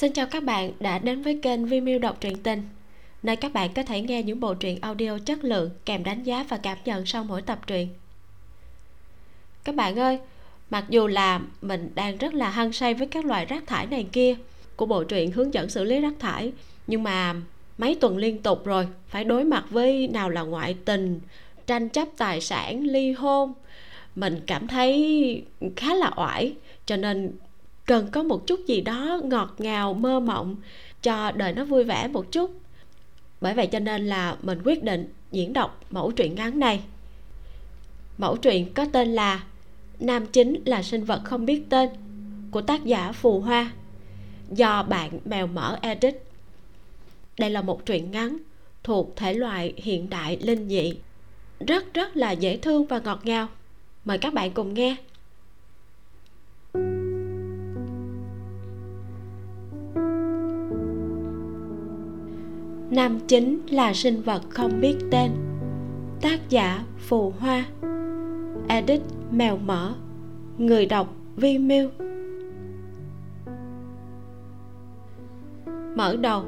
Xin chào các bạn đã đến với kênh Vimeo đọc truyện tình Nơi các bạn có thể nghe những bộ truyện audio chất lượng kèm đánh giá và cảm nhận sau mỗi tập truyện. Các bạn ơi, mặc dù là mình đang rất là hăng say với các loại rác thải này kia Của bộ truyện hướng dẫn xử lý rác thải Nhưng mà mấy tuần liên tục rồi Phải đối mặt với nào là ngoại tình, tranh chấp tài sản, ly hôn Mình cảm thấy khá là oải Cho nên cần có một chút gì đó ngọt ngào, mơ mộng, cho đời nó vui vẻ một chút. Bởi vậy cho nên là mình quyết định diễn đọc mẫu truyện ngắn này. Mẫu truyện có tên là nam chính là sinh vật không biết tên, của tác giả phù hoa, do bạn mèo mỡ edit. Đây là một truyện ngắn thuộc thể loại hiện đại linh dị, rất rất là dễ thương và ngọt ngào. Mời các bạn cùng nghe. Nam chính là sinh vật không biết tên. Tác giả phù hoa. Edit mèo mỡ. Người đọc vi miêu mở đầu.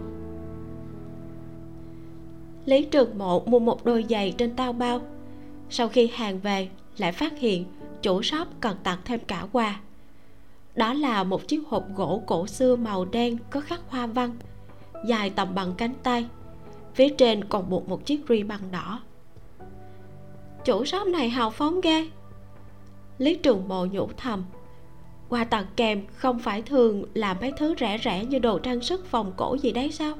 Lý trường mộ mua một đôi giày trên tao bao. Sau khi hàng về, lại phát hiện chủ shop còn tặng thêm cả quà. Đó là một chiếc hộp gỗ cổ xưa màu đen có khắc hoa văn dài tầm bằng cánh tay, phía trên còn buộc một chiếc ri băng đỏ. Chủ shop này hào phóng ghê. Lý trường mộ nhủ thầm, quà tặng kèm không phải thường là mấy thứ rẻ rẻ như đồ trang sức vòng cổ gì đấy sao?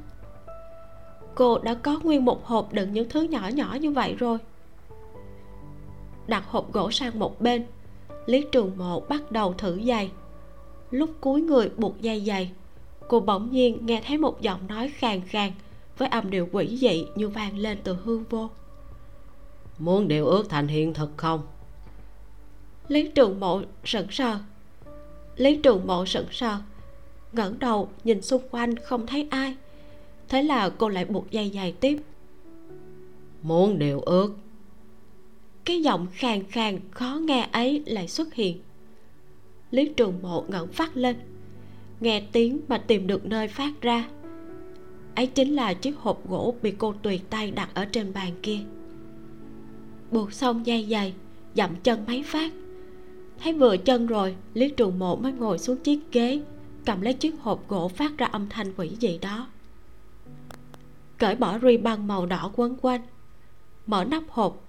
Cô đã có nguyên một hộp đựng những thứ nhỏ nhỏ như vậy rồi. Đặt hộp gỗ sang một bên, lý trường mộ bắt đầu thử giày. Lúc cuối người buộc dây giày cô bỗng nhiên nghe thấy một giọng nói khàn khàn với âm điệu quỷ dị như vang lên từ hư vô. Muốn điều ước thành hiện thực không? Lý trường mộ sững sờ. Lý trường mộ sững sờ ngẩng đầu nhìn xung quanh không thấy ai. Thế là cô lại buộc dây dài tiếp. Muốn điều ước. Cái giọng khàn khàn khó nghe ấy lại xuất hiện. Lý trường mộ ngẩng phát lên nghe tiếng mà tìm được nơi phát ra. Ấy chính là chiếc hộp gỗ bị cô tùy tay đặt ở trên bàn kia. Buộc xong dây giày dậm chân mấy phát. Thấy vừa chân rồi, lý trường mộ mới ngồi xuống chiếc ghế, cầm lấy chiếc hộp gỗ phát ra âm thanh quỷ dị đó. Cởi bỏ ri băng màu đỏ quấn quanh, mở nắp hộp.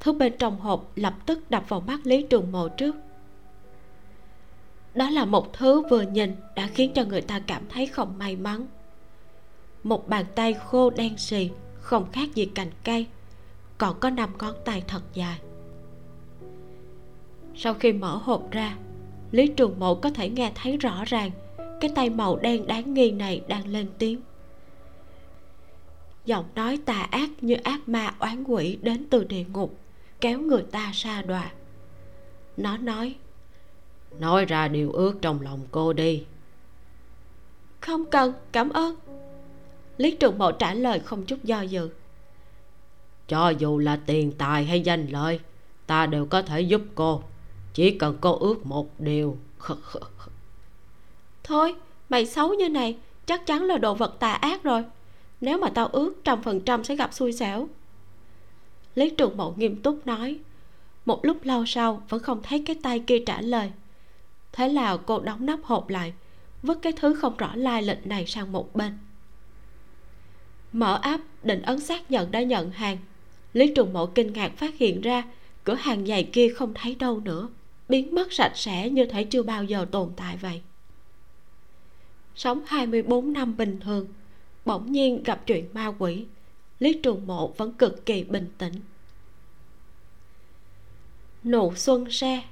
Thứ bên trong hộp lập tức đập vào mắt lý trường mộ trước đó là một thứ vừa nhìn đã khiến cho người ta cảm thấy không may mắn. Một bàn tay khô đen xì, không khác gì cành cây, còn có năm ngón tay thật dài. Sau khi mở hộp ra, lý trường mộ có thể nghe thấy rõ ràng cái tay màu đen đáng nghi này đang lên tiếng. Giọng nói tà ác như ác ma oán quỷ đến từ địa ngục, kéo người ta xa đọa. Nó nói nói ra điều ước trong lòng cô đi. Không cần cảm ơn. Lý trường mộ trả lời không chút do dự. Cho dù là tiền tài hay danh lợi ta đều có thể giúp cô. Chỉ cần cô ước một điều. Thôi mày xấu như này chắc chắn là đồ vật tà ác rồi. Nếu mà tao ước trăm phần trăm sẽ gặp xui xẻo. Lý trường mộ nghiêm túc nói. Một lúc lâu sau vẫn không thấy cái tay kia trả lời thế là cô đóng nắp hộp lại, vứt cái thứ không rõ lai lịch này sang một bên. Mở app, định ấn xác nhận đã nhận hàng. Lý trùng mộ kinh ngạc phát hiện ra, cửa hàng giày kia không thấy đâu nữa. Biến mất sạch sẽ như thể chưa bao giờ tồn tại vậy. Sống 24 năm bình thường, bỗng nhiên gặp chuyện ma quỷ. Lý trùng mộ vẫn cực kỳ bình tĩnh. Nụ xuân xe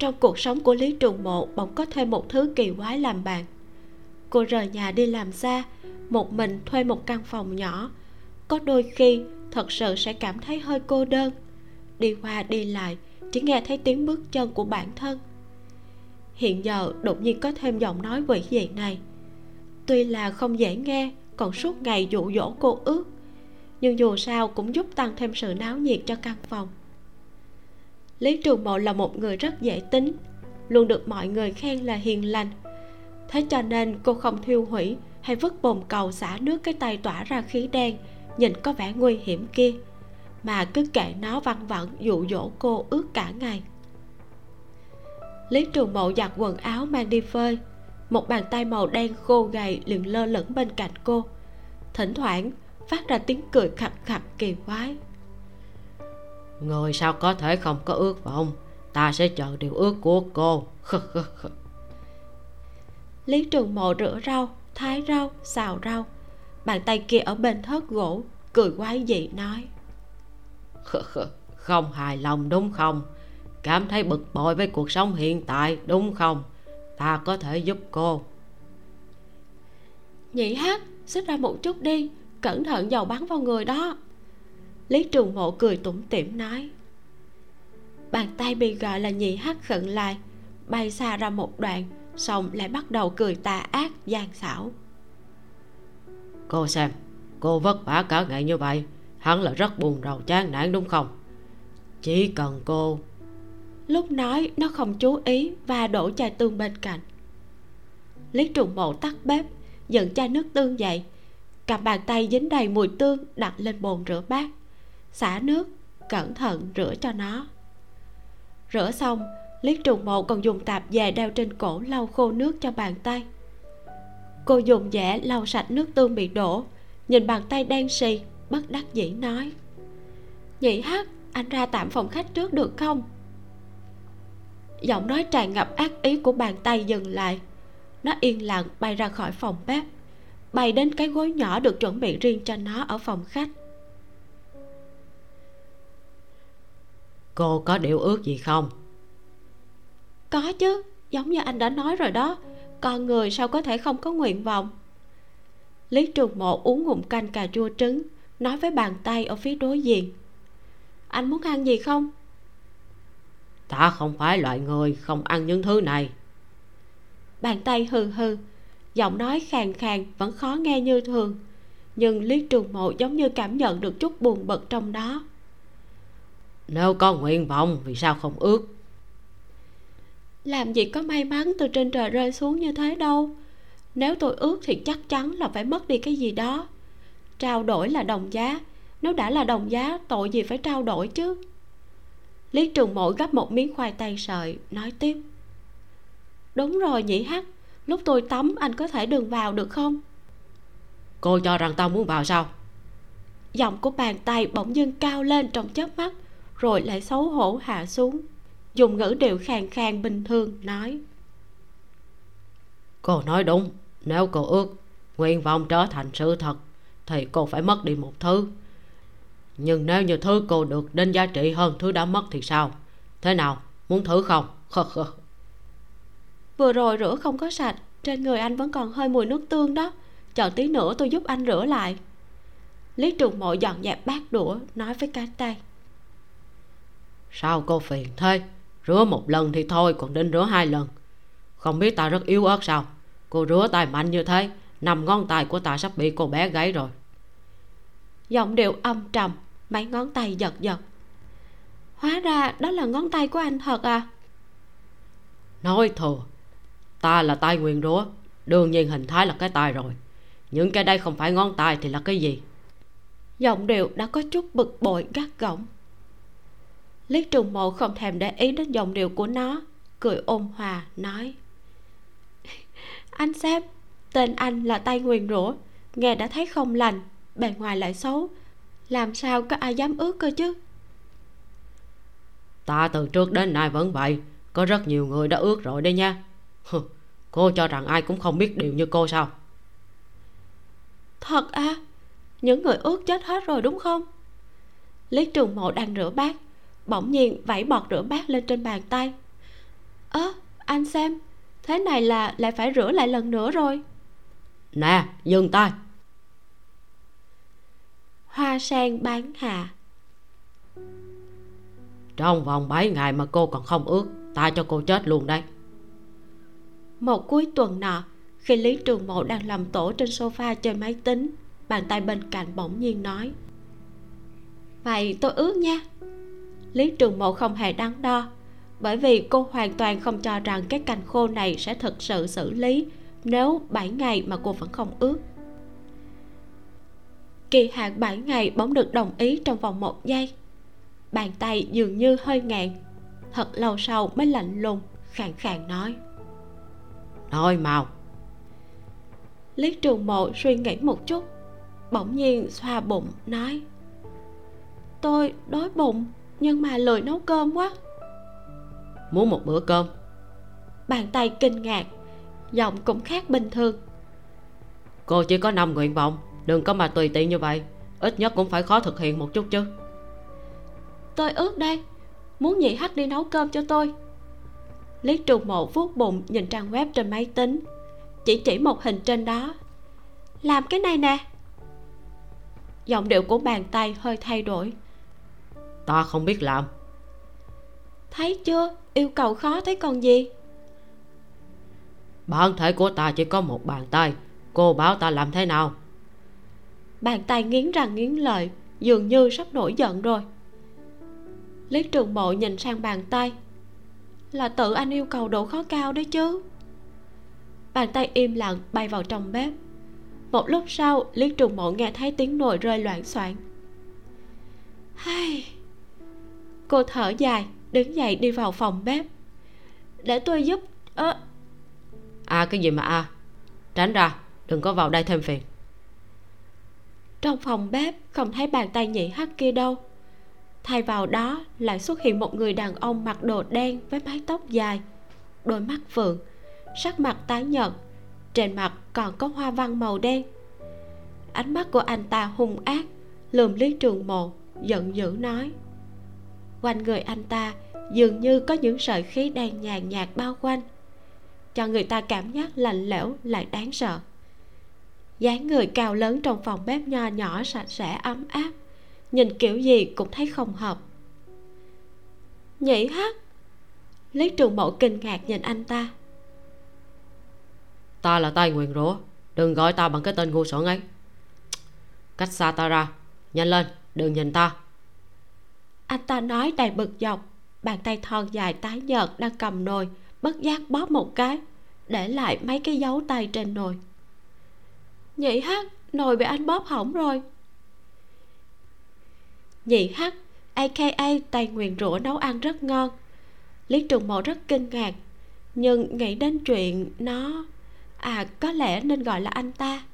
trong cuộc sống của lý trường mộ, bỗng có thêm một thứ kỳ quái làm bạn. Cô rời nhà đi làm xa, một mình thuê một căn phòng nhỏ. Có đôi khi, thật sự sẽ cảm thấy hơi cô đơn. Đi qua, đi lại, chỉ nghe thấy tiếng bước chân của bản thân. Hiện giờ, đột nhiên có thêm giọng nói quỷ dị này. Tuy là không dễ nghe, còn suốt ngày dụ dỗ cô ước. Nhưng dù sao cũng giúp tăng thêm sự náo nhiệt cho căn phòng lý trường mộ là một người rất dễ tính, luôn được mọi người khen là hiền lành. Thế cho nên cô không thiêu hủy hay vứt bồn cầu xả nước cái tay tỏa ra khí đen, nhìn có vẻ nguy hiểm kia, mà cứ kệ nó văng vẳng, dụ dỗ cô ướt cả ngày. Lý trường mộ giặt quần áo mang đi phơi, một bàn tay màu đen khô gầy liền lơ lửng bên cạnh cô, thỉnh thoảng phát ra tiếng cười khặt khặt kỳ quái người sao có thể không có ước vọng ta sẽ chờ điều ước của cô. Lý trường mộ rửa rau thái rau xào rau. Bàn tay kia ở bên thớt gỗ cười quái dị nói. Không hài lòng đúng không? Cảm thấy bực bội với cuộc sống hiện tại đúng không? Ta có thể giúp cô. Nhị hát xích ra một chút đi. Cẩn thận dầu bắn vào người đó lý trường mộ cười tủm tỉm nói bàn tay bị gọi là nhị hắc khẩn lại bay xa ra một đoạn xong lại bắt đầu cười tà ác gian xảo. Cô xem cô vất vả cả ngày như vậy hắn là rất buồn rầu chán nản đúng không? Chỉ cần cô lúc nói nó không chú ý và đổ chai tương bên cạnh. Lý trùng mộ tắt bếp dẫn chai nước tương dậy cầm bàn tay dính đầy mùi tương đặt lên bồn rửa bát xả nước cẩn thận rửa cho nó. Rửa xong liếc trùng mộ còn dùng tạp dề đeo trên cổ lau khô nước cho bàn tay. Cô dùng dẻ lau sạch nước tương bị đổ nhìn bàn tay đen xì bất đắc dĩ nói nhị Hắc, anh ra tạm phòng khách trước được không? Giọng nói tràn ngập ác ý của bàn tay dừng lại. Nó yên lặng bay ra khỏi phòng bếp bay đến cái gối nhỏ được chuẩn bị riêng cho nó ở phòng khách. Cô có điều ước gì không? Có chứ giống như anh đã nói rồi đó. Con người sao có thể không có nguyện vọng? Lý trường mộ uống ngụm canh cà chua trứng nói với bàn tay ở phía đối diện. Anh muốn ăn gì không? Ta không phải loại người không ăn những thứ này. Bàn tay hừ hừ giọng nói khàn khàn vẫn khó nghe như thường. Nhưng lý trường mộ giống như cảm nhận được chút buồn bực trong đó nếu có nguyện vọng vì sao không ước? Làm gì có may mắn từ trên trời rơi xuống như thế đâu. Nếu tôi ước thì chắc chắn là phải mất đi cái gì đó. Trao đổi là đồng giá. Nếu đã là đồng giá tội gì phải trao đổi chứ? Lý trường mộ gấp một miếng khoai tây sợi nói tiếp. Đúng rồi nhỉ hắc. Lúc tôi tắm anh có thể đừng vào được không? Cô cho rằng tao muốn vào sao? Giọng của bàn tay bỗng dưng cao lên trong chớp mắt rồi lại xấu hổ hạ xuống. Dùng ngữ điệu khàn khàn bình thường nói. Cô nói đúng nếu cô ước nguyện vọng trở thành sự thật thì cô phải mất đi một thứ. Nhưng nếu như thứ cô được đến giá trị hơn thứ đã mất thì sao? Thế nào? Muốn thử không? Vừa rồi rửa không có sạch trên người anh vẫn còn hơi mùi nước tương đó. Chờ tí nữa tôi giúp anh rửa lại. Lý trường mộ dọn dẹp bát đũa nói với cá tay sao cô phiền thế? Rửa một lần thì thôi, còn đến rửa hai lần. Không biết ta rất yếu ớt sao? Cô rửa tay mạnh như thế, nằm ngón tay của ta sắp bị cô bé gáy rồi. Giọng điệu âm trầm, mấy ngón tay giật giật. Hóa ra đó là ngón tay của anh thật à? Nói thừa ta là tay nguyên rúa đương nhiên hình thái là cái tay rồi. Những cái đây không phải ngón tay thì là cái gì? Giọng điệu đã có chút bực bội gắt gỏng lý trùng mộ không thèm để ý đến giọng điệu của nó cười ôn hòa nói. Anh xem tên anh là tay nguyền rủa nghe đã thấy không lành bề ngoài lại xấu. Làm sao có ai dám ước cơ chứ? Ta từ trước đến nay vẫn vậy có rất nhiều người đã ước rồi đây nha. Cô cho rằng ai cũng không biết điều như cô sao? Thật à? Những người ước chết hết rồi đúng không? Lý trường mộ đang rửa bát bỗng nhiên vẫy bọt rửa bát lên trên bàn tay. Ớ anh xem thế này là lại phải rửa lại lần nữa rồi. Nè dừng tay. Hoa sen bán hà trong vòng 7 ngày mà cô còn không ước ta cho cô chết luôn đấy. Một cuối tuần nọ khi lý trường mộ đang làm tổ trên sofa chơi máy tính bàn tay bên cạnh bỗng nhiên nói vậy tôi ước nha lý trường mộ không hề đắn đo bởi vì cô hoàn toàn không cho rằng cái cành khô này sẽ thực sự xử lý nếu 7 ngày mà cô vẫn không ướt. Kỳ hạn 7 ngày bỗng được đồng ý trong vòng một giây. Bàn tay dường như hơi ngạn thật lâu sau mới lạnh lùng khàn khàn nói. Nói mau. Lý trường mộ suy nghĩ một chút bỗng nhiên xoa bụng nói. Tôi đói bụng nhưng mà lười nấu cơm quá. Muốn một bữa cơm. Bàn tay kinh ngạc giọng cũng khác bình thường. Cô chỉ có năm nguyện vọng đừng có mà tùy tiện như vậy. Ít nhất cũng phải khó thực hiện một chút chứ. Tôi ước đây muốn nhị hắc đi nấu cơm cho tôi. Lý trù mộ vuốt bụng nhìn trang web trên máy tính. Chỉ chỉ một hình trên đó. Làm cái này nè. Giọng điệu của bàn tay hơi thay đổi ta không biết làm. Thấy chưa? Yêu cầu khó thấy còn gì? Bản thể của ta chỉ có một bàn tay. Cô bảo ta làm thế nào? Bàn tay nghiến răng nghiến lợi dường như sắp nổi giận rồi. Lý trường bộ nhìn sang bàn tay. Là tự anh yêu cầu độ khó cao đấy chứ. Bàn tay im lặng bay vào trong bếp. Một lúc sau lý trường mộ nghe thấy tiếng nồi rơi loạn xoạng hay cô thở dài đứng dậy đi vào phòng bếp. Để tôi giúp ơ à cái gì mà à? Tránh ra đừng có vào đây thêm phiền. Trong phòng bếp không thấy bàn tay nhị hắc kia đâu. Thay vào đó lại xuất hiện một người đàn ông mặc đồ đen với mái tóc dài đôi mắt phượng sắc mặt tái nhợt trên mặt còn có hoa văn màu đen. Ánh mắt của anh ta hung ác lườm lý trường mộ giận dữ nói quanh người anh ta, dường như có những sợi khí đen nhàn nhạt bao quanh. Cho người ta cảm giác lạnh lẽo lại đáng sợ. Dáng người cao lớn trong phòng bếp nho nhỏ sạch sẽ, ấm áp, nhìn kiểu gì cũng thấy không hợp. Nhảy hát lý trường mộ kinh ngạc nhìn anh ta. Ta là tay nguyền rủa, đừng gọi ta bằng cái tên ngu xuẩn ấy. Cách xa ta ra, nhanh lên, đừng nhìn ta anh ta nói đầy bực dọc. Bàn tay thon dài tái nhợt đang cầm nồi, bất giác bóp một cái, để lại mấy cái dấu tay trên nồi. Nhị hắc, nồi bị anh bóp hỏng rồi. Nhị hắc aka tay nguyền rủa nấu ăn rất ngon. Lý trường mộ rất kinh ngạc, nhưng nghĩ đến chuyện nó à có lẽ nên gọi là anh ta.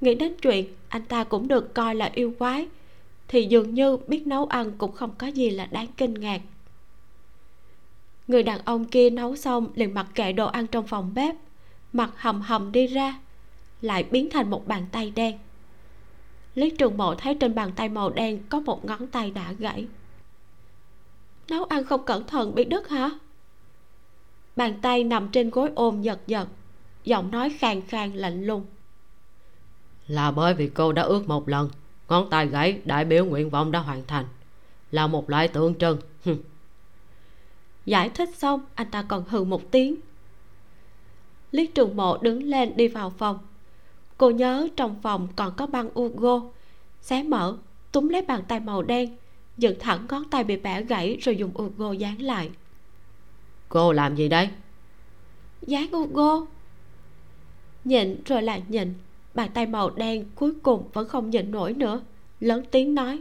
Nghĩ đến chuyện anh ta cũng được coi là yêu quái thì dường như biết nấu ăn cũng không có gì là đáng kinh ngạc. Người đàn ông kia nấu xong liền mặc kệ đồ ăn trong phòng bếp, mặt hầm hầm đi ra, lại biến thành một bàn tay đen. Lý trường mộ thấy trên bàn tay màu đen có một ngón tay đã gãy. Nấu ăn không cẩn thận bị đứt hả? Bàn tay nằm trên gối ôm giật giật, giọng nói khàn khàn lạnh lùng. Là bởi vì cô đã ước một lần ngón tay gãy đại biểu nguyện vọng đã hoàn thành. Là một loại tượng trưng. Giải thích xong anh ta còn hừ một tiếng. Lý trường mộ đứng lên đi vào phòng. Cô nhớ trong phòng còn có băng ugo xé mở túm lấy bàn tay màu đen dựng thẳng ngón tay bị bẻ gãy rồi dùng ugo dán lại. Cô làm gì đấy dán ugo nhịn rồi lại nhịn bàn tay màu đen cuối cùng vẫn không nhịn nổi nữa lớn tiếng nói.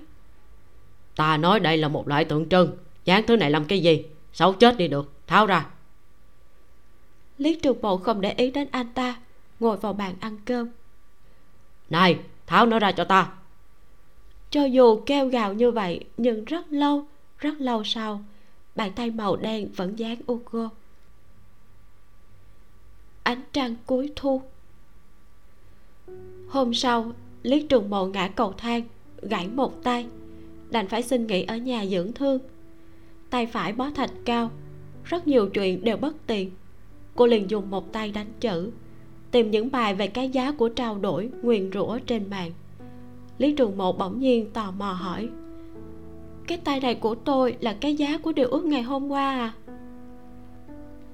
Ta nói đây là một loại tượng trưng dán thứ này làm cái gì? Xấu chết đi được tháo ra. Lý trường bộ không để ý đến anh ta ngồi vào bàn ăn cơm. Này tháo nó ra cho ta. Cho dù kêu gào như vậy nhưng rất lâu rất lâu sau bàn tay màu đen vẫn dán ugo ánh trăng cuối thu hôm sau, lý trường mộ ngã cầu thang, gãy một tay. Đành phải xin nghỉ ở nhà dưỡng thương. Tay phải bó thạch cao, rất nhiều chuyện đều bất tiền cô liền dùng một tay đánh chữ, tìm những bài về cái giá của trao đổi nguyền rủa trên mạng. Lý trường mộ bỗng nhiên tò mò hỏi, cái tay này của tôi là cái giá của điều ước ngày hôm qua à?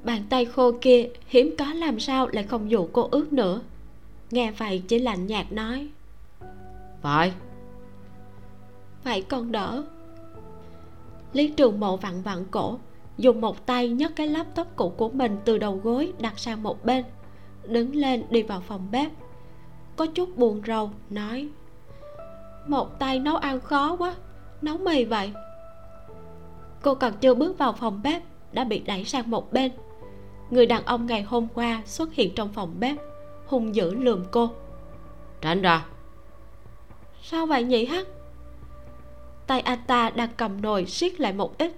Bàn tay khô kia hiếm có làm sao lại không dụ cô ước nữa nghe vậy chỉ lạnh nhạt nói. Phải vậy còn đỡ. Lý trường mộ vặn vặn cổ dùng một tay nhấc cái laptop cũ của mình từ đầu gối đặt sang một bên đứng lên đi vào phòng bếp. Có chút buồn rầu nói. Một tay nấu ăn khó quá nấu mì vậy. Cô còn chưa bước vào phòng bếp đã bị đẩy sang một bên. Người đàn ông ngày hôm qua xuất hiện trong phòng bếp hung dữ lườm cô. Tránh ra. Sao vậy nhỉ hắc? Tay anh ta đang cầm nồi siết lại một ít.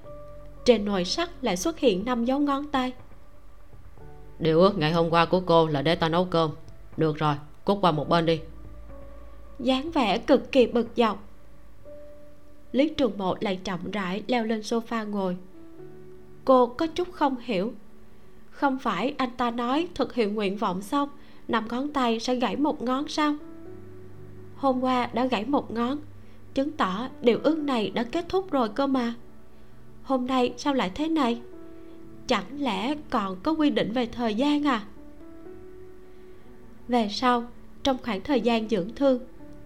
Trên nồi sắt lại xuất hiện năm dấu ngón tay. Điều ước ngày hôm qua của cô là để ta nấu cơm. Được rồi cút qua một bên đi. Dáng vẻ cực kỳ bực dọc. Lý trường mộ lại chậm rãi leo lên sofa ngồi. Cô có chút không hiểu. Không phải anh ta nói thực hiện nguyện vọng xong năm ngón tay sẽ gãy một ngón sao? Hôm qua đã gãy một ngón. Chứng tỏ điều ước này đã kết thúc rồi cơ mà. Hôm nay sao lại thế này? Chẳng lẽ còn có quy định về thời gian à? Về sau, trong khoảng thời gian dưỡng thương,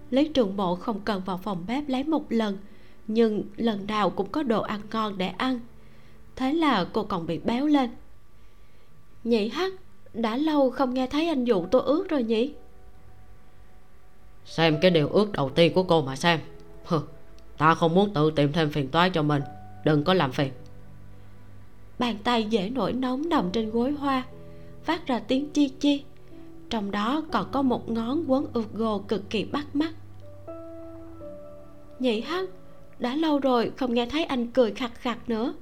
lý trường bộ không cần vào phòng bếp lấy một lần, nhưng lần nào cũng có đồ ăn ngon để ăn. Thế là cô còn bị béo lên. Nhị hắc đã lâu không nghe thấy anh dụ tôi ước rồi nhỉ? Xem cái điều ước đầu tiên của cô mà xem. Hừ, ta không muốn tự tìm thêm phiền toái cho mình. Đừng có làm phiền. Bàn tay dễ nổi nóng nằm trên gối hoa phát ra tiếng chi chi. Trong đó còn có một ngón quấn ượt gồ cực kỳ bắt mắt. Nhị hắc đã lâu rồi không nghe thấy anh cười khặt khặt nữa.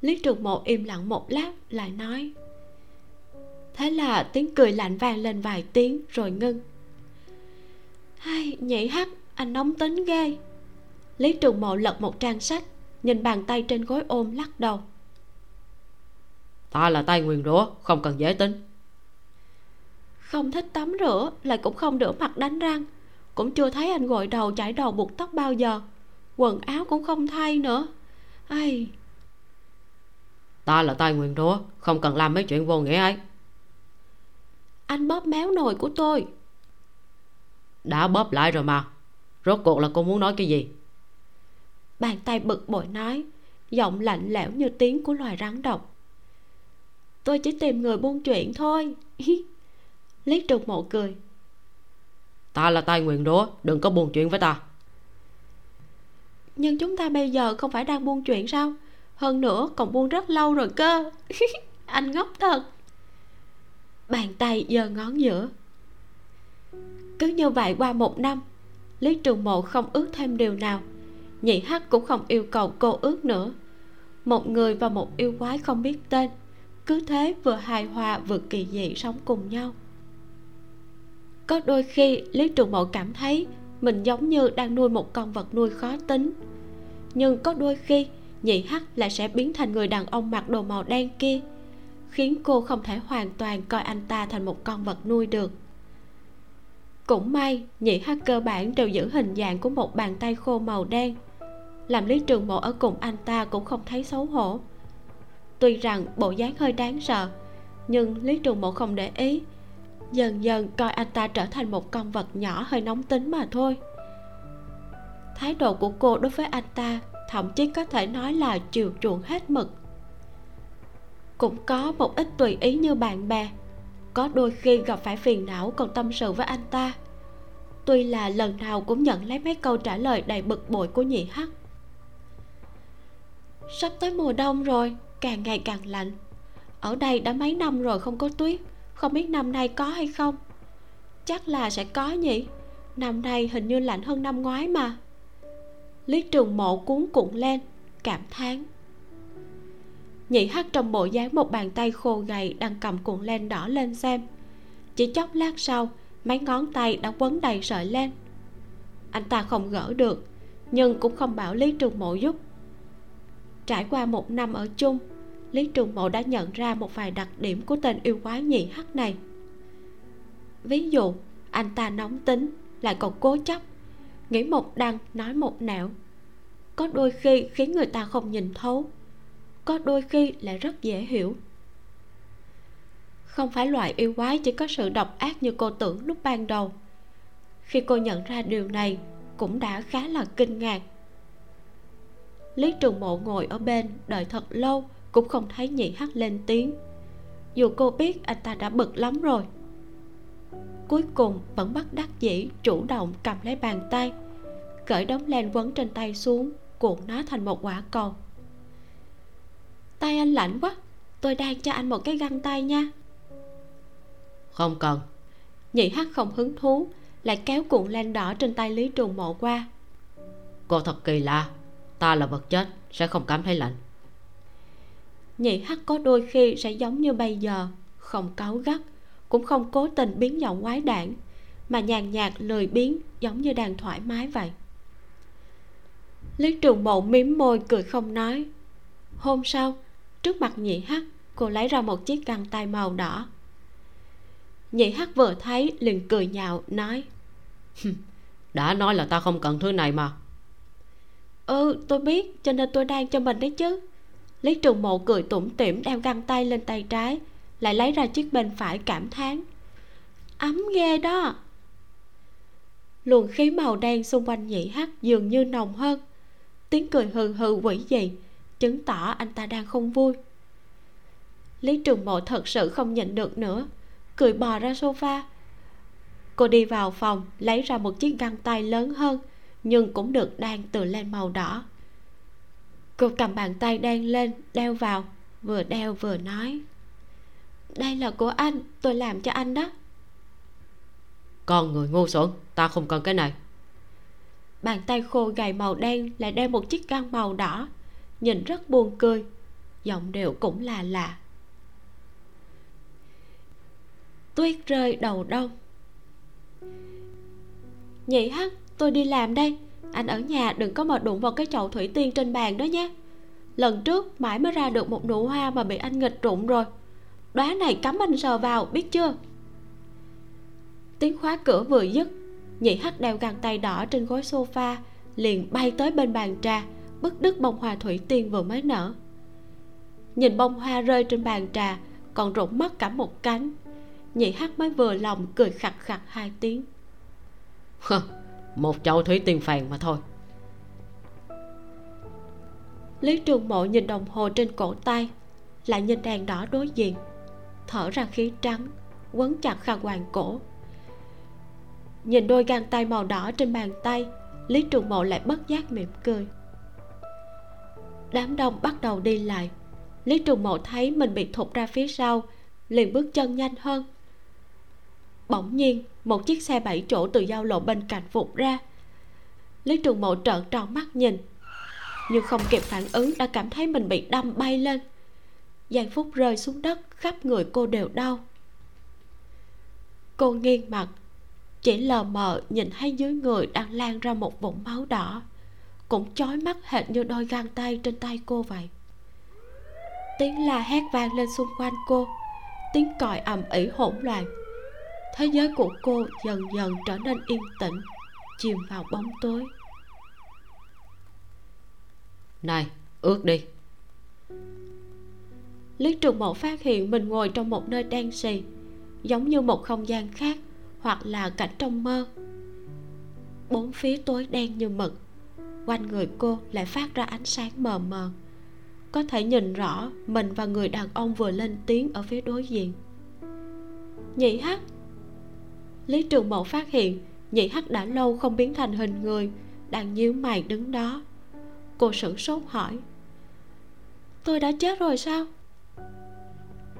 Lý trường mộ im lặng một lát lại nói thế là tiếng cười lạnh vang lên vài tiếng rồi ngưng. Hai nhị hắc anh nóng tính ghê. Lý trường mộ lật một trang sách nhìn bàn tay trên gối ôm lắc đầu. Ta là tay nguyền rủa không cần dễ tính. Không thích tắm rửa lại cũng không rửa mặt đánh răng. Cũng chưa thấy anh gội đầu chải đầu buộc tóc bao giờ. Quần áo cũng không thay nữa. Ai? Ta là tay nguyền rủa không cần làm mấy chuyện vô nghĩa ấy anh bóp méo nồi của tôi. Đã bóp lại rồi mà. Rốt cuộc là cô muốn nói cái gì? Bàn tay bực bội nói giọng lạnh lẽo như tiếng của loài rắn độc. Tôi chỉ tìm người buôn chuyện thôi. Lý trục mộ cười. Ta là tay nguyện đúa đừng có buôn chuyện với ta. Nhưng chúng ta bây giờ không phải đang buôn chuyện sao? Hơn nữa còn buôn rất lâu rồi cơ. Anh ngốc thật bàn tay giơ ngón giữa. Cứ như vậy qua một năm, lý trường mộ không ước thêm điều nào. Nhị hắc cũng không yêu cầu cô ước nữa. Một người và một yêu quái không biết tên, cứ thế vừa hài hòa vừa kỳ dị sống cùng nhau. Có đôi khi, lý trường mộ cảm thấy mình giống như đang nuôi một con vật nuôi khó tính. Nhưng có đôi khi, nhị hắc lại sẽ biến thành người đàn ông mặc đồ màu đen kia khiến cô không thể hoàn toàn coi anh ta thành một con vật nuôi được. Cũng may nhị hắc cơ bản đều giữ hình dạng của một bàn tay khô màu đen. Làm lý trường mộ ở cùng anh ta cũng không thấy xấu hổ. Tuy rằng bộ dáng hơi đáng sợ, nhưng lý trường mộ không để ý. Dần dần coi anh ta trở thành một con vật nhỏ hơi nóng tính mà thôi. Thái độ của cô đối với anh ta, thậm chí có thể nói là chiều chuộng hết mực cũng có một ít tùy ý như bạn bè. Có đôi khi gặp phải phiền não còn tâm sự với anh ta. Tuy là lần nào cũng nhận lấy mấy câu trả lời đầy bực bội của nhị hắc. Sắp tới mùa đông rồi, càng ngày càng lạnh. Ở đây đã mấy năm rồi không có tuyết, không biết năm nay có hay không. Chắc là sẽ có nhỉ. Năm nay hình như lạnh hơn năm ngoái mà. Lý trường mộ cuốn cuộn lên, cảm thán nhị Hắc trong bộ dáng một bàn tay khô gầy đang cầm cuộn len đỏ lên xem. Chỉ chốc lát sau, mấy ngón tay đã quấn đầy sợi len. Anh ta không gỡ được, nhưng cũng không bảo lý trường mộ giúp. Trải qua một năm ở chung, lý trường mộ đã nhận ra một vài đặc điểm của tên yêu quái nhị hắc này. Ví dụ, anh ta nóng tính, lại còn cố chấp, nghĩ một đằng nói một nẻo. Có đôi khi khiến người ta không nhìn thấu có đôi khi lại rất dễ hiểu. Không phải loại yêu quái chỉ có sự độc ác như cô tưởng lúc ban đầu. Khi cô nhận ra điều này, cũng đã khá là kinh ngạc. Lý trường mộ ngồi ở bên, đợi thật lâu, cũng không thấy nhị hắc lên tiếng. Dù cô biết anh ta đã bực lắm rồi. Cuối cùng vẫn bắt đắc dĩ, chủ động cầm lấy bàn tay, cởi đống len quấn trên tay xuống, cuộn nó thành một quả cầu tay anh lạnh quá. Tôi đang cho anh một cái găng tay nha. Không cần. Nhị hắc không hứng thú lại kéo cuộn len đỏ trên tay lý trùng mộ qua. Cô thật kỳ lạ. Ta là vật chết sẽ không cảm thấy lạnh. Nhị hắc có đôi khi sẽ giống như bây giờ không cáu gắt cũng không cố tình biến giọng quái đản mà nhàn nhạt lười biếng giống như đang thoải mái vậy. Lý trường mộ miếm môi cười không nói. Hôm sau trước mặt nhị hắc, cô lấy ra một chiếc găng tay màu đỏ. Nhị hắc vừa thấy, liền cười nhạo, nói đã nói là ta không cần thứ này mà. Ừ tôi biết, cho nên tôi đang cho mình đấy chứ. Lý trường mộ cười tủm tỉm đeo găng tay lên tay trái, lại lấy ra chiếc bên phải cảm thán, ấm ghê đó. Luồng khí màu đen xung quanh nhị hắc dường như nồng hơn. Tiếng cười hừ hừ quỷ dị chứng tỏ anh ta đang không vui. Lý trường mộ thật sự không nhịn được nữa cười bò ra sofa. Cô đi vào phòng lấy ra một chiếc găng tay lớn hơn nhưng cũng được đan từ lên màu đỏ. Cô cầm bàn tay đen lên đeo vào vừa đeo vừa nói. Đây là của anh tôi làm cho anh đó. Con người ngu xuẩn ta không cần cái này. Bàn tay khô gầy màu đen lại đeo một chiếc găng màu đỏ nhìn rất buồn cười. Giọng điệu cũng là lạ. Tuyết rơi đầu đông. Nhị hắc, tôi đi làm đây. Anh ở nhà đừng có mà đụng vào cái chậu thủy tiên trên bàn đó nhé. Lần trước mãi mới ra được một nụ hoa mà bị anh nghịch rụng rồi. Đóa này cắm anh sờ vào, biết chưa? Tiếng khóa cửa vừa dứt, nhị hắc đeo găng tay đỏ trên gối sofa, liền bay tới bên bàn trà bứt đứt bông hoa thủy tiên vừa mới nở. Nhìn bông hoa rơi trên bàn trà còn rụng mất cả một cánh. Nhị hắc mới vừa lòng cười khặt khặt hai tiếng. Một chậu thủy tiên phèn mà thôi. Lý trường mộ nhìn đồng hồ trên cổ tay lại nhìn đèn đỏ đối diện. Thở ra khí trắng quấn chặt khăn hoàng cổ. Nhìn đôi găng tay màu đỏ trên bàn tay lý trường mộ lại bất giác mỉm cười đám đông bắt đầu đi lại. Lý trường mộ thấy mình bị thụt ra phía sau, liền bước chân nhanh hơn. Bỗng nhiên, một chiếc xe bảy chỗ từ giao lộ bên cạnh vụt ra. Lý trường mộ trợn tròn mắt nhìn, nhưng không kịp phản ứng đã cảm thấy mình bị đâm bay lên. Giây phút rơi xuống đất, khắp người cô đều đau. Cô nghiêng mặt, chỉ lờ mờ nhìn thấy dưới người đang lan ra một vũng máu đỏ cũng chói mắt hệt như đôi găng tay trên tay cô vậy. Tiếng la hét vang lên xung quanh cô. Tiếng còi ầm ĩ hỗn loạn. Thế giới của cô dần dần trở nên yên tĩnh chìm vào bóng tối. Này ước đi. Lý trường mộ phát hiện mình ngồi trong một nơi đen xì giống như một không gian khác hoặc là cảnh trong mơ. Bốn phía tối đen như mực quanh người cô lại phát ra ánh sáng mờ mờ. Có thể nhìn rõ mình và người đàn ông vừa lên tiếng ở phía đối diện. Nhị hắc. Lý trường mộ phát hiện nhị hắc đã lâu không biến thành hình người đang nhíu mày đứng đó. Cô sửng sốt hỏi. Tôi đã chết rồi sao?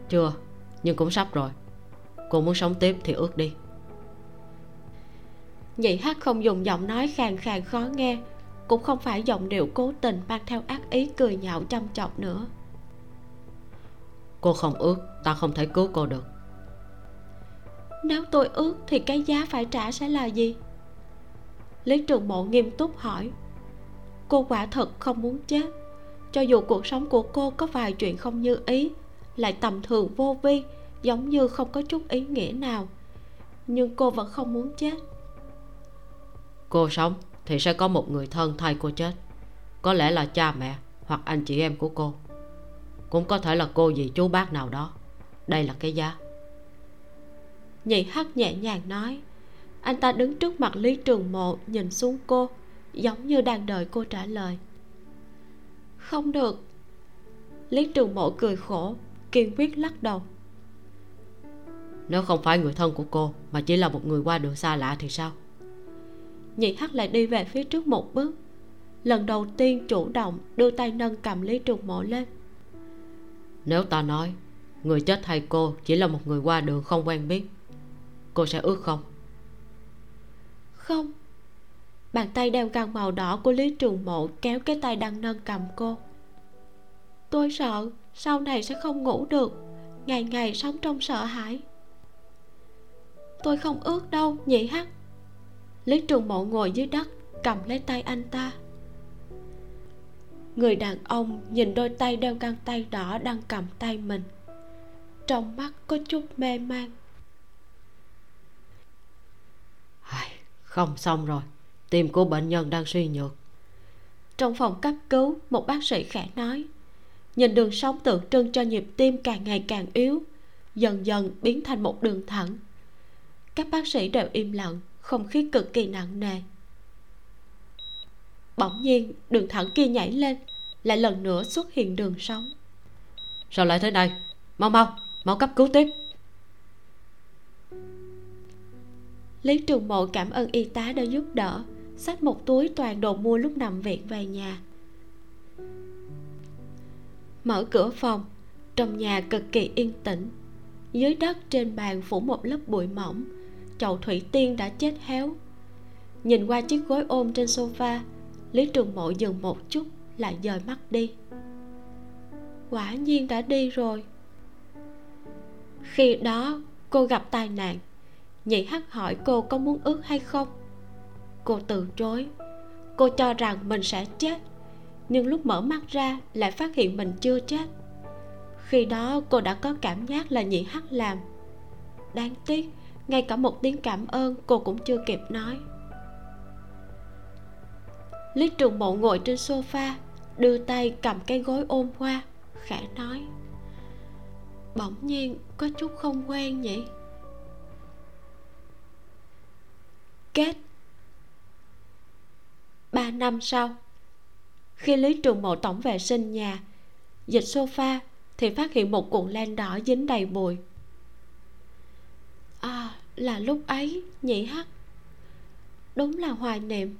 Chưa nhưng cũng sắp rồi. Cô muốn sống tiếp thì ước đi. Nhị hắc không dùng giọng nói khàn khàn khó nghe cũng không phải giọng điệu cố tình mang theo ác ý cười nhạo chăm chọc nữa. Cô không ước ta không thể cứu cô được. Nếu tôi ước thì cái giá phải trả sẽ là gì? Lý trường mộ nghiêm túc hỏi. Cô quả thật không muốn chết. Cho dù cuộc sống của cô có vài chuyện không như ý lại tầm thường vô vi giống như không có chút ý nghĩa nào. Nhưng cô vẫn không muốn chết. Cô sống thì sẽ có một người thân thay cô chết. Có lẽ là cha mẹ hoặc anh chị em của cô. Cũng có thể là cô dì chú bác nào đó. Đây là cái giá. Nhị hắc nhẹ nhàng nói, anh ta đứng trước mặt lý trường mộ nhìn xuống cô, giống như đang đợi cô trả lời. Không được. Lý trường mộ cười khổ, kiên quyết lắc đầu. Nếu không phải người thân của cô mà chỉ là một người qua đường xa lạ thì sao? Nhị hắc lại đi về phía trước một bước. Lần đầu tiên chủ động đưa tay nâng cầm lý trường mộ lên. Nếu ta nói người chết thay cô chỉ là một người qua đường không quen biết cô sẽ ước không? Không. Bàn tay đeo găng màu đỏ của lý trường mộ kéo cái tay đang nâng cầm cô. Tôi sợ sau này sẽ không ngủ được ngày ngày sống trong sợ hãi. Tôi không ước đâu nhị hắc lý trường mộ ngồi dưới đất cầm lấy tay anh ta. Người đàn ông nhìn đôi tay đeo găng tay đỏ đang cầm tay mình. Trong mắt có chút mê man. Không xong rồi. Tim của bệnh nhân đang suy nhược. Trong phòng cấp cứu một bác sĩ khẽ nói. Nhìn đường sống tượng trưng cho nhịp tim càng ngày càng yếu dần dần biến thành một đường thẳng. Các bác sĩ đều im lặng không khí cực kỳ nặng nề. Bỗng nhiên đường thẳng kia nhảy lên lại lần nữa xuất hiện đường sống. Sao lại thế này? Mau mau mau cấp cứu tiếp. Lý trường mộ cảm ơn y tá đã giúp đỡ xách một túi toàn đồ mua lúc nằm viện về nhà. Mở cửa phòng trong nhà cực kỳ yên tĩnh. Dưới đất trên bàn phủ một lớp bụi mỏng chậu thủy tiên đã chết héo. Nhìn qua chiếc gối ôm trên sofa, lý trường mộ dừng một chút, lại dời mắt đi. Quả nhiên đã đi rồi. Khi đó, cô gặp tai nạn. Nhị hắc hỏi cô có muốn ước hay không. Cô từ chối. Cô cho rằng mình sẽ chết, nhưng lúc mở mắt ra lại phát hiện mình chưa chết. Khi đó, cô đã có cảm giác là nhị hắc làm. Đáng tiếc ngay cả một tiếng cảm ơn, cô cũng chưa kịp nói. Lý trường mộ ngồi trên sofa, đưa tay cầm cái gối ôm qua, khẽ nói, bỗng nhiên có chút không quen nhỉ? Kết. Ba năm sau, khi lý trường mộ tổng vệ sinh nhà, dịch sofa thì phát hiện một cuộn len đỏ dính đầy bụi là lúc ấy, nhị hắc. Đúng là hoài niệm.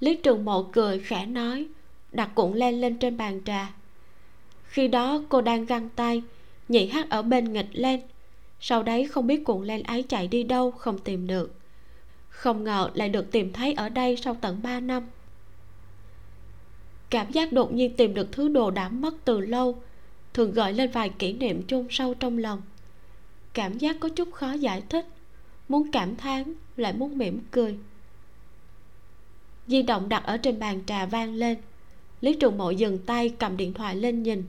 Lý trường mộ cười khẽ nói, đặt cuộn len lên trên bàn trà. Khi đó cô đang găng tay, nhị hắc ở bên nghịch lên sau đấy không biết cuộn len ấy chạy đi đâu, không tìm được. Không ngờ lại được tìm thấy ở đây sau tận 3 năm. Cảm giác đột nhiên tìm được thứ đồ đã mất từ lâu, thường gợi lên vài kỷ niệm chôn sâu trong lòng cảm giác có chút khó giải thích, muốn cảm thán, lại muốn mỉm cười. Di động đặt ở trên bàn trà vang lên. Lý trường mộ dừng tay cầm điện thoại lên nhìn.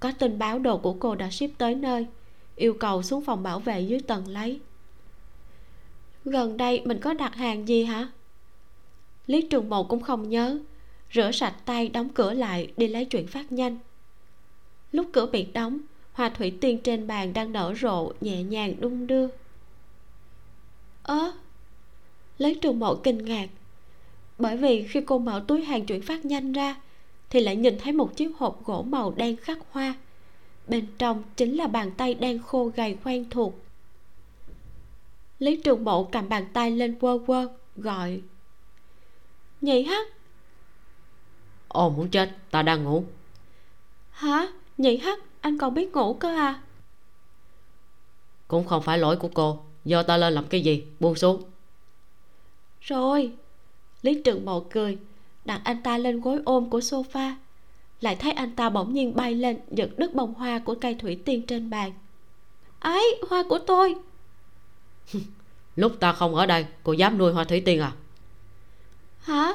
Có tin báo đồ của cô đã ship tới nơi, yêu cầu xuống phòng bảo vệ dưới tầng lấy. Gần đây mình có đặt hàng gì hả? Lý trường mộ cũng không nhớ, rửa sạch tay đóng cửa lại đi lấy chuyện phát nhanh. Lúc cửa bị đóng hoa thủy tiên trên bàn đang nở rộ nhẹ nhàng đung đưa. Ớ lấy trường mộ kinh ngạc. Bởi vì khi cô mở túi hàng chuyển phát nhanh ra thì lại nhìn thấy một chiếc hộp gỗ màu đen khắc hoa. Bên trong chính là bàn tay đen khô gầy quen thuộc. Lý trường mộ cầm bàn tay lên quơ quơ gọi. Nhị hắc. Ồ muốn chết ta đang ngủ. Hả? Nhị hắc anh còn biết ngủ cơ à? Cũng không phải lỗi của cô. Do ta lên làm cái gì? Buông xuống. Rồi. Lý trường mộ cười đặt anh ta lên gối ôm của sofa. Lại thấy anh ta bỗng nhiên bay lên giật đứt bông hoa của cây thủy tiên trên bàn. Ấy hoa của tôi. Lúc ta không ở đây cô dám nuôi hoa thủy tiên à? Hả?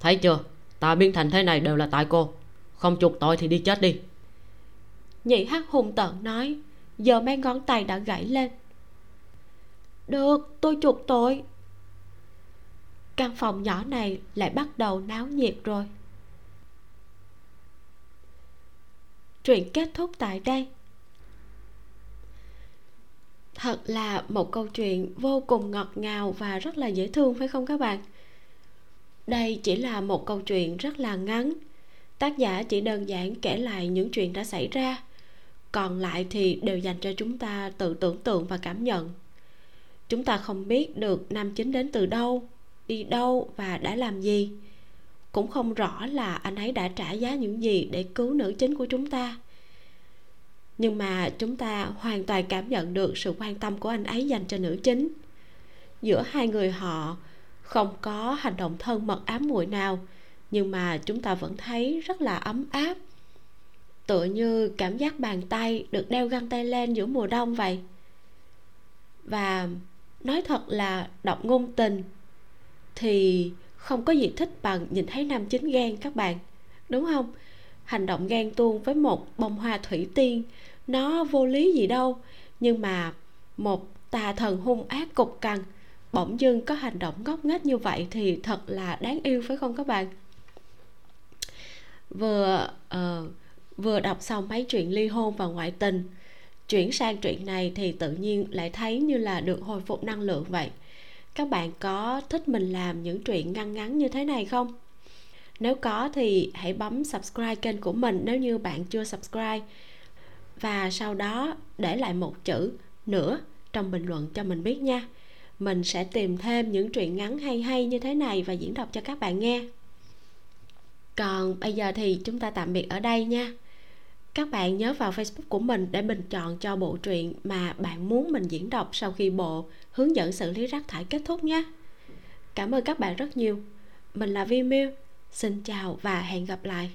Thấy chưa? Ta biến thành thế này đều là tại cô. Không chuộc tội thì đi chết đi nhị hắc hùng tợn nói, giờ mấy ngón tay đã gãy lên. Được, tôi chuộc tội. Căn phòng nhỏ này lại bắt đầu náo nhiệt rồi. Truyện kết thúc tại đây. Thật là một câu chuyện vô cùng ngọt ngào và rất là dễ thương, phải không các bạn? Đây chỉ là một câu chuyện rất là ngắn. Tác giả chỉ đơn giản kể lại những chuyện đã xảy ra còn lại thì đều dành cho chúng ta tự tưởng tượng và cảm nhận. Chúng ta không biết được nam chính đến từ đâu, đi đâu và đã làm gì. Cũng không rõ là anh ấy đã trả giá những gì để cứu nữ chính của chúng ta. Nhưng mà chúng ta hoàn toàn cảm nhận được sự quan tâm của anh ấy dành cho nữ chính. Giữa hai người họ, không có hành động thân mật ám muội nào, nhưng mà chúng ta vẫn thấy rất là ấm áp tựa như cảm giác bàn tay được đeo găng tay lên giữa mùa đông vậy. Và nói thật là đọc ngôn tình thì không có gì thích bằng nhìn thấy nam chính ghen các bạn đúng không? Hành động ghen tuông với một bông hoa thủy tiên nó vô lý gì đâu. Nhưng mà một tà thần hung ác cục cằn bỗng dưng có hành động ngốc nghếch như vậy thì thật là đáng yêu phải không các bạn? Vừa uh, vừa đọc xong mấy chuyện ly hôn và ngoại tình, chuyển sang chuyện này thì tự nhiên lại thấy như là được hồi phục năng lượng vậy. Các bạn có thích mình làm những chuyện ngắn ngắn như thế này không? Nếu có thì hãy bấm subscribe kênh của mình nếu như bạn chưa subscribe. Và sau đó để lại một chữ nữa trong bình luận cho mình biết nha. Mình sẽ tìm thêm những truyện ngắn hay hay như thế này và diễn đọc cho các bạn nghe. Còn bây giờ thì chúng ta tạm biệt ở đây nha các bạn nhớ vào facebook của mình để bình chọn cho bộ truyện mà bạn muốn mình diễn đọc sau khi bộ hướng dẫn xử lý rác thải kết thúc nhé. Cảm ơn các bạn rất nhiều. Mình là vi miu. Xin chào và hẹn gặp lại.